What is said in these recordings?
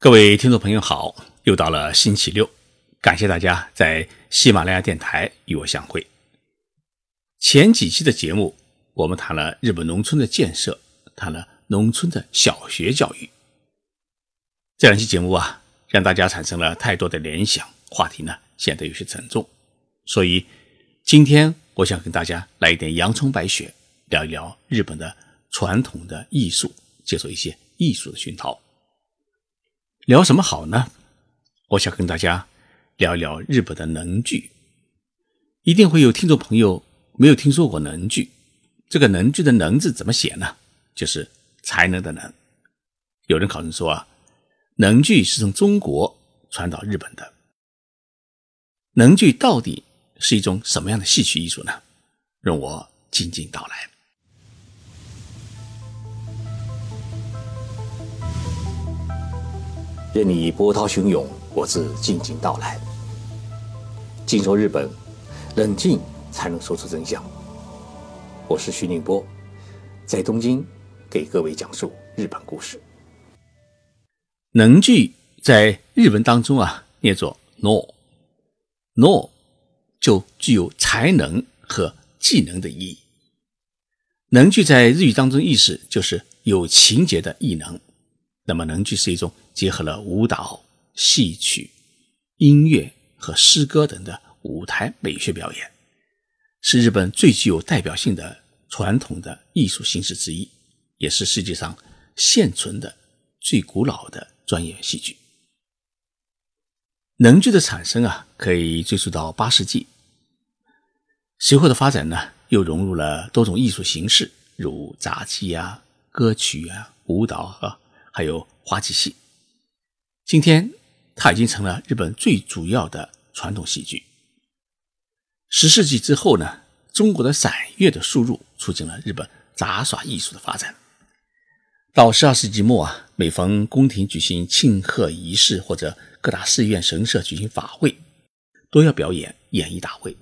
各位听众朋友好，又到了星期六，感谢大家在喜马拉雅电台与我相会。前几期的节目，我们谈了日本农村的建设，谈了农村的小学教育。这两期节目啊，让大家产生了太多的联想，话题呢显得有些沉重，所以今天我想跟大家来一点阳春白雪，聊一聊日本的传统的艺术，接受一些艺术的熏陶。聊什么好呢？我想跟大家聊一聊日本的能剧。一定会有听众朋友没有听说过能剧。这个能剧的“能”字怎么写呢？就是才能的“能”。有人考证说啊，能剧是从中国传到日本的。能剧到底是一种什么样的戏曲艺术呢？容我静静道来。任你波涛汹涌，我自静静到来。静说日本，冷静才能说出真相。我是徐宁波，在东京给各位讲述日本故事。能剧在日文当中啊，念作 “no”，“no” 就具有才能和技能的意义。能剧在日语当中意思就是有情节的艺能。那么能剧是一种结合了舞蹈、戏曲、音乐和诗歌等的舞台美学表演，是日本最具有代表性的传统的艺术形式之一，也是世界上现存的最古老的专业戏剧。能剧的产生啊，可以追溯到八世纪，随后的发展呢，又融入了多种艺术形式，如杂技啊、歌曲啊、舞蹈啊。还有滑稽戏，今天它已经成了日本最主要的传统戏剧。十世纪之后呢，中国的散乐的输入促进了日本杂耍艺术的发展。到十二世纪末啊，每逢宫廷举行庆贺仪式或者各大寺院神社举行法会，都要表演演艺大会。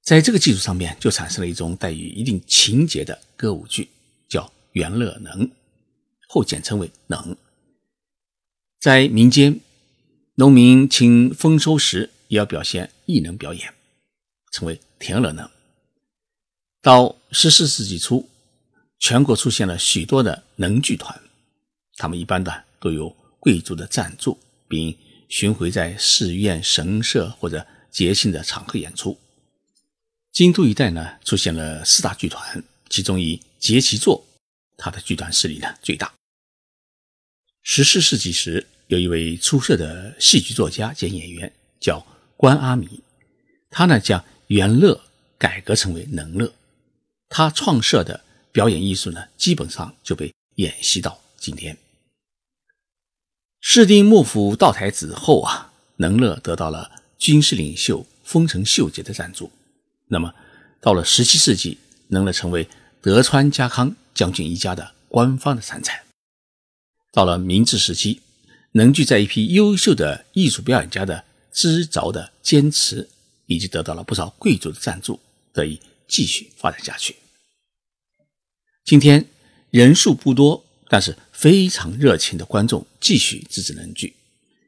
在这个基础上面，就产生了一种带有一定情节的歌舞剧，叫元乐能。后简称为“能”。在民间，农民请丰收时也要表现艺能表演，称为“田乐能”。到十四世纪初，全国出现了许多的能剧团，他们一般的都有贵族的赞助，并巡回在寺院、神社或者节庆的场合演出。京都一带呢，出现了四大剧团，其中以节其座，它的剧团势力呢最大。十四世纪时，有一位出色的戏剧作家兼演员，叫关阿弥。他呢将元乐改革成为能乐。他创设的表演艺术呢，基本上就被演习到今天。室町幕府道台子后啊，能乐得到了军事领袖丰臣秀吉的赞助。那么，到了十七世纪，能乐成为德川家康将军一家的官方的参赛。到了明治时期，能剧在一批优秀的艺术表演家的知凿的坚持，以及得到了不少贵族的赞助，得以继续发展下去。今天人数不多，但是非常热情的观众继续支持能剧，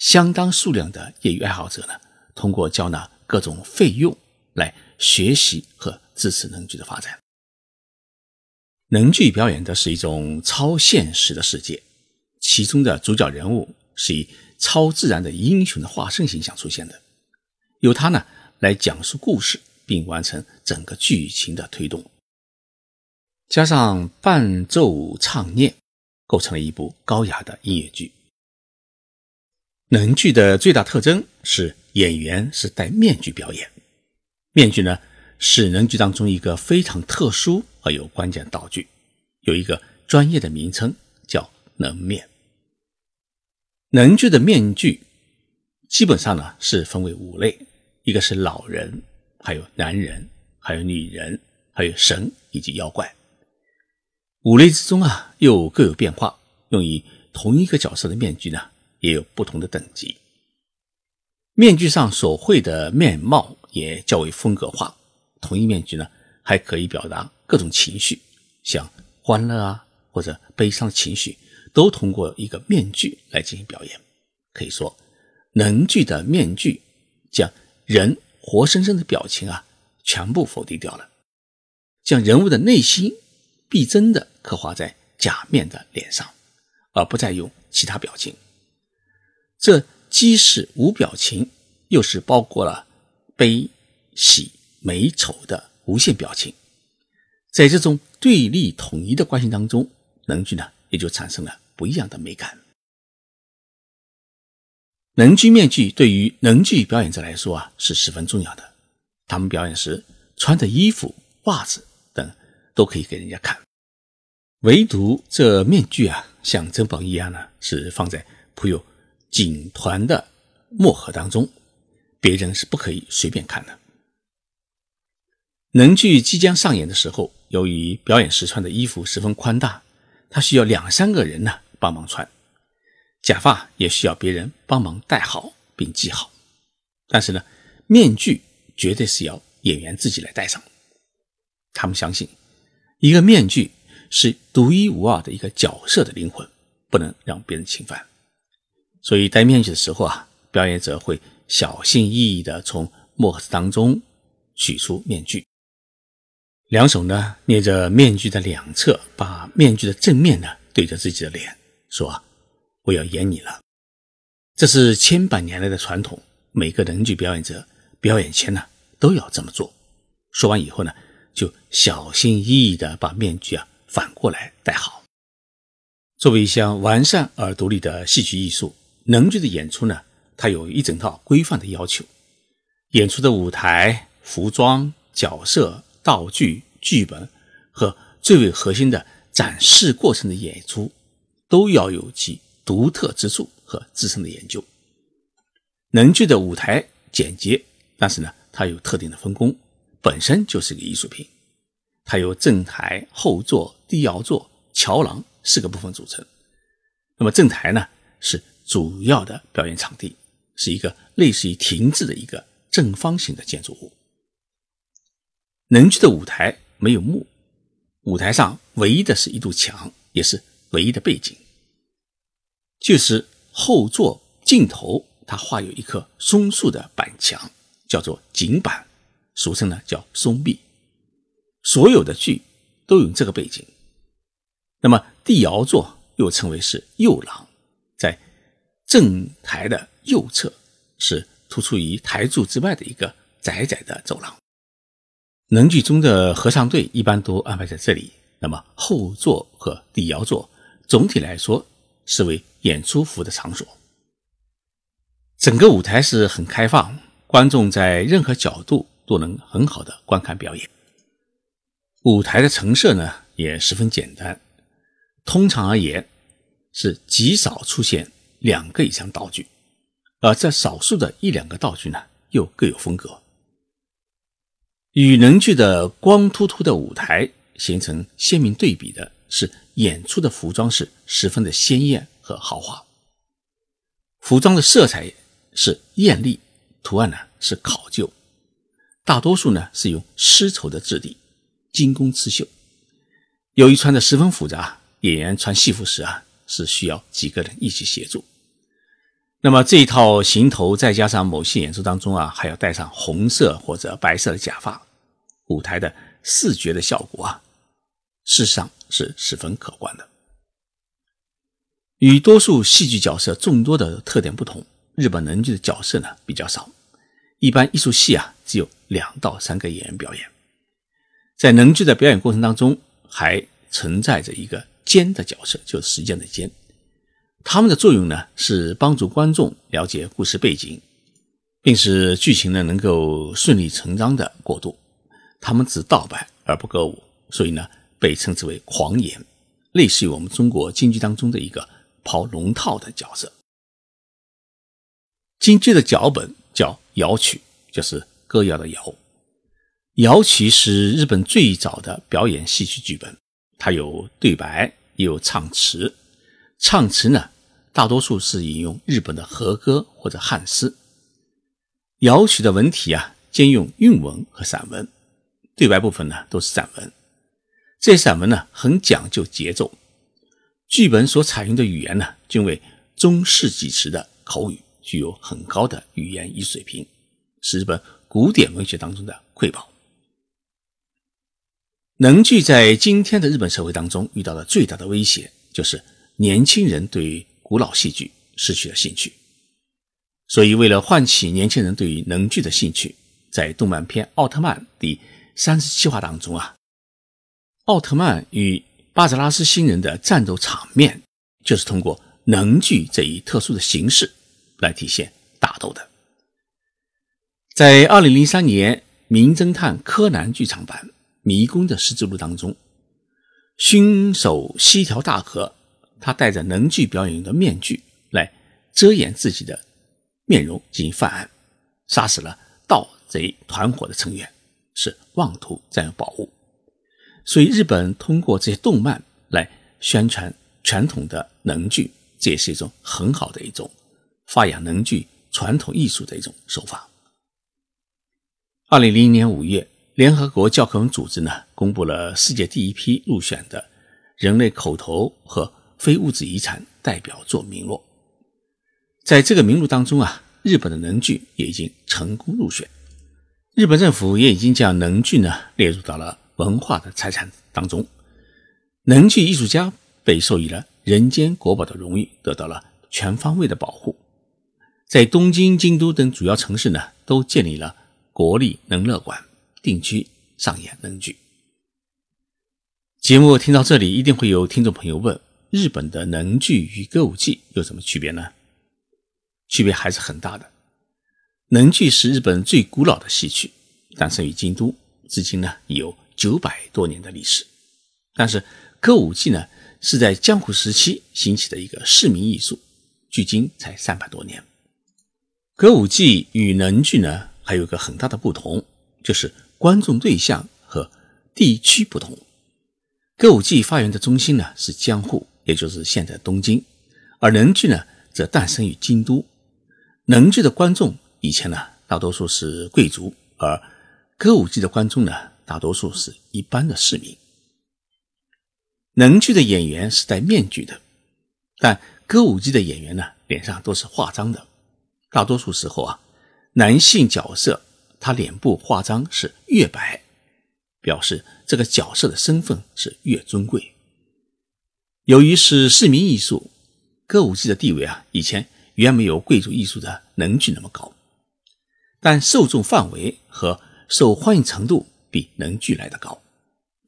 相当数量的业余爱好者呢，通过交纳各种费用来学习和支持能剧的发展。能剧表演的是一种超现实的世界。其中的主角人物是以超自然的英雄的化身形象出现的，由他呢来讲述故事，并完成整个剧情的推动，加上伴奏唱念，构成了一部高雅的音乐剧。能剧的最大特征是演员是戴面具表演，面具呢是能剧当中一个非常特殊而有关键道具，有一个专业的名称叫能面。能剧的面具基本上呢是分为五类，一个是老人，还有男人，还有女人，还有神以及妖怪。五类之中啊又各有变化，用于同一个角色的面具呢也有不同的等级。面具上所绘的面貌也较为风格化，同一面具呢还可以表达各种情绪，像欢乐啊或者悲伤的情绪都通过一个面具来进行表演。可以说，能剧的面具将人活生生的表情啊全部否定掉了，将人物的内心逼真的刻画在假面的脸上，而不再用其他表情。这既是无表情，又是包括了悲、喜、美、丑的无限表情。在这种对立统一的关系当中，能剧呢也就产生了不一样的美感。能剧面具对于能剧表演者来说啊是十分重要的。他们表演时穿的衣服、袜子等都可以给人家看，唯独这面具啊，像珍宝一样呢，是放在铺有锦团的墨盒当中，别人是不可以随便看的。能剧即将上演的时候，由于表演时穿的衣服十分宽大，他需要两三个人呢帮忙穿。假发也需要别人帮忙戴好并系好，但是呢，面具绝对是要演员自己来戴上。他们相信，一个面具是独一无二的一个角色的灵魂，不能让别人侵犯。所以戴面具的时候啊，表演者会小心翼翼地从墨盒子当中取出面具，两手呢捏着面具的两侧，把面具的正面呢对着自己的脸，说。我要演你了，这是千百年来的传统。每个能剧表演者表演前呢，都要这么做。说完以后呢，就小心翼翼地把面具啊反过来戴好。作为一项完善而独立的戏曲艺术，能剧的演出呢，它有一整套规范的要求。演出的舞台、服装、角色、道具、剧本和最为核心的展示过程的演出，都要有其。独特之处和自身的研究，能剧的舞台简洁，但是呢，它有特定的分工，本身就是个艺术品。它由正台、后座、低摇座、桥廊四个部分组成。那么正台呢，是主要的表演场地，是一个类似于亭子的一个正方形的建筑物。能剧的舞台没有幕，舞台上唯一的是一堵墙，也是唯一的背景。就是后座尽头，它画有一棵松树的板墙，叫做景板，俗称呢叫松壁。所有的剧都用这个背景。那么地摇座又称为是右廊，在正台的右侧，是突出于台柱之外的一个窄窄的走廊。能剧中的合唱队一般都安排在这里。那么后座和地摇座总体来说是为。演出服的场所，整个舞台是很开放，观众在任何角度都能很好的观看表演。舞台的陈设呢也十分简单，通常而言是极少出现两个以上道具，而这少数的一两个道具呢又各有风格。与能剧的光秃秃的舞台形成鲜明对比的是，演出的服装是十分的鲜艳。和豪华服装的色彩是艳丽，图案呢是考究，大多数呢是用丝绸的质地，精工刺绣。由于穿的十分复杂，演员穿戏服时啊是需要几个人一起协助。那么这一套行头再加上某些演出当中啊还要戴上红色或者白色的假发，舞台的视觉的效果啊，事实上是十分可观的。与多数戏剧角色众多的特点不同，日本能剧的角色呢比较少。一般艺术戏啊只有两到三个演员表演。在能剧的表演过程当中，还存在着一个监的角色，就是时间的监。他们的作用呢是帮助观众了解故事背景，并使剧情呢能够顺理成章的过渡。他们只道白而不歌舞，所以呢被称之为狂言，类似于我们中国京剧当中的一个。跑龙套的角色，京剧的脚本叫谣曲，就是歌谣的谣。谣曲是日本最早的表演戏曲剧本，它有对白，也有唱词。唱词呢，大多数是引用日本的和歌或者汉诗。谣曲的文体啊，兼用韵文和散文。对白部分呢，都是散文。这散文呢，很讲究节奏。剧本所采用的语言呢，均为中世纪时的口语，具有很高的语言艺术水平，是日本古典文学当中的瑰宝。能剧在今天的日本社会当中遇到的最大的威胁，就是年轻人对古老戏剧失去了兴趣。所以，为了唤起年轻人对于能剧的兴趣，在动漫片《奥特曼》第三十七话当中啊，奥特曼与巴泽拉斯星人的战斗场面，就是通过能剧这一特殊的形式来体现打斗的。在二零零三年《名侦探柯南》剧场版《迷宫的十字路》当中，凶手西条大河，他戴着能剧表演用的面具来遮掩自己的。面容进行犯案，杀死了盗贼团伙的成员，是妄图占有宝物。所以，日本通过这些动漫来宣传传统的能剧，这也是一种很好的一种发扬能剧传统艺术的一种手法。二零零一年五月，联合国教科文组织呢公布了世界第一批入选的人类口头和非物质遗产代表作名录。在这个名录当中啊，日本的能剧也已经成功入选，日本政府也已经将能剧呢列入到了文化的财产当中，能剧艺术家被授予了人间国宝的荣誉，得到了全方位的保护。在东京、京都等主要城市呢，都建立了国立能乐馆，定期上演能剧。节目听到这里，一定会有听众朋友问：日本的能剧与歌舞伎有什么区别呢？区别还是很大的。能剧是日本最古老的戏曲，诞生于京都，至今呢已有九百多年的历史。但是歌舞伎呢是在江户时期兴起的一个市民艺术，距今才三百多年。歌舞伎与能剧呢还有个很大的不同，就是观众对象和地区不同。歌舞伎发源的中心呢是江户，也就是现在东京，而能剧呢则诞生于京都。能剧的观众以前呢，大多数是贵族，而歌舞伎的观众呢，大多数是一般的市民。能剧的演员是戴面具的，但歌舞伎的演员呢，脸上都是化妆的。大多数时候啊，男性角色他脸部化妆是越白，表示这个角色的身份是越尊贵。由于是市民艺术，歌舞伎的地位啊，以前。远没有贵族艺术的能剧那么高，但受众范围和受欢迎程度比能剧来的高，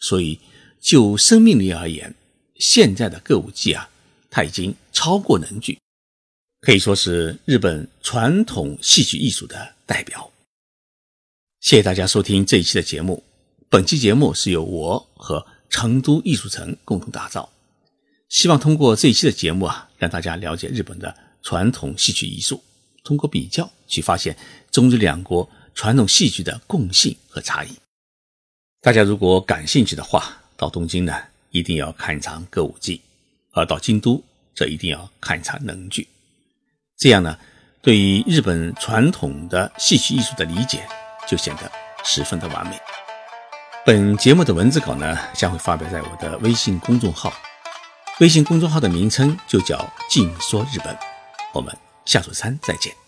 所以就生命力而言，现在的歌舞伎啊，它已经超过能剧，可以说是日本传统戏曲艺术的代表。谢谢大家收听这一期的节目，本期节目是由我和成都艺术城共同打造，希望通过这一期的节目啊，让大家了解日本的。传统戏曲艺术，通过比较去发现中日两国传统戏剧的共性和差异。大家如果感兴趣的话，到东京呢一定要看一场歌舞伎，而到京都则一定要看一场能剧。这样呢，对于日本传统的戏曲艺术的理解就显得十分的完美。本节目的文字稿呢将会发表在我的微信公众号，微信公众号的名称就叫“静说日本”。我们下周三再见。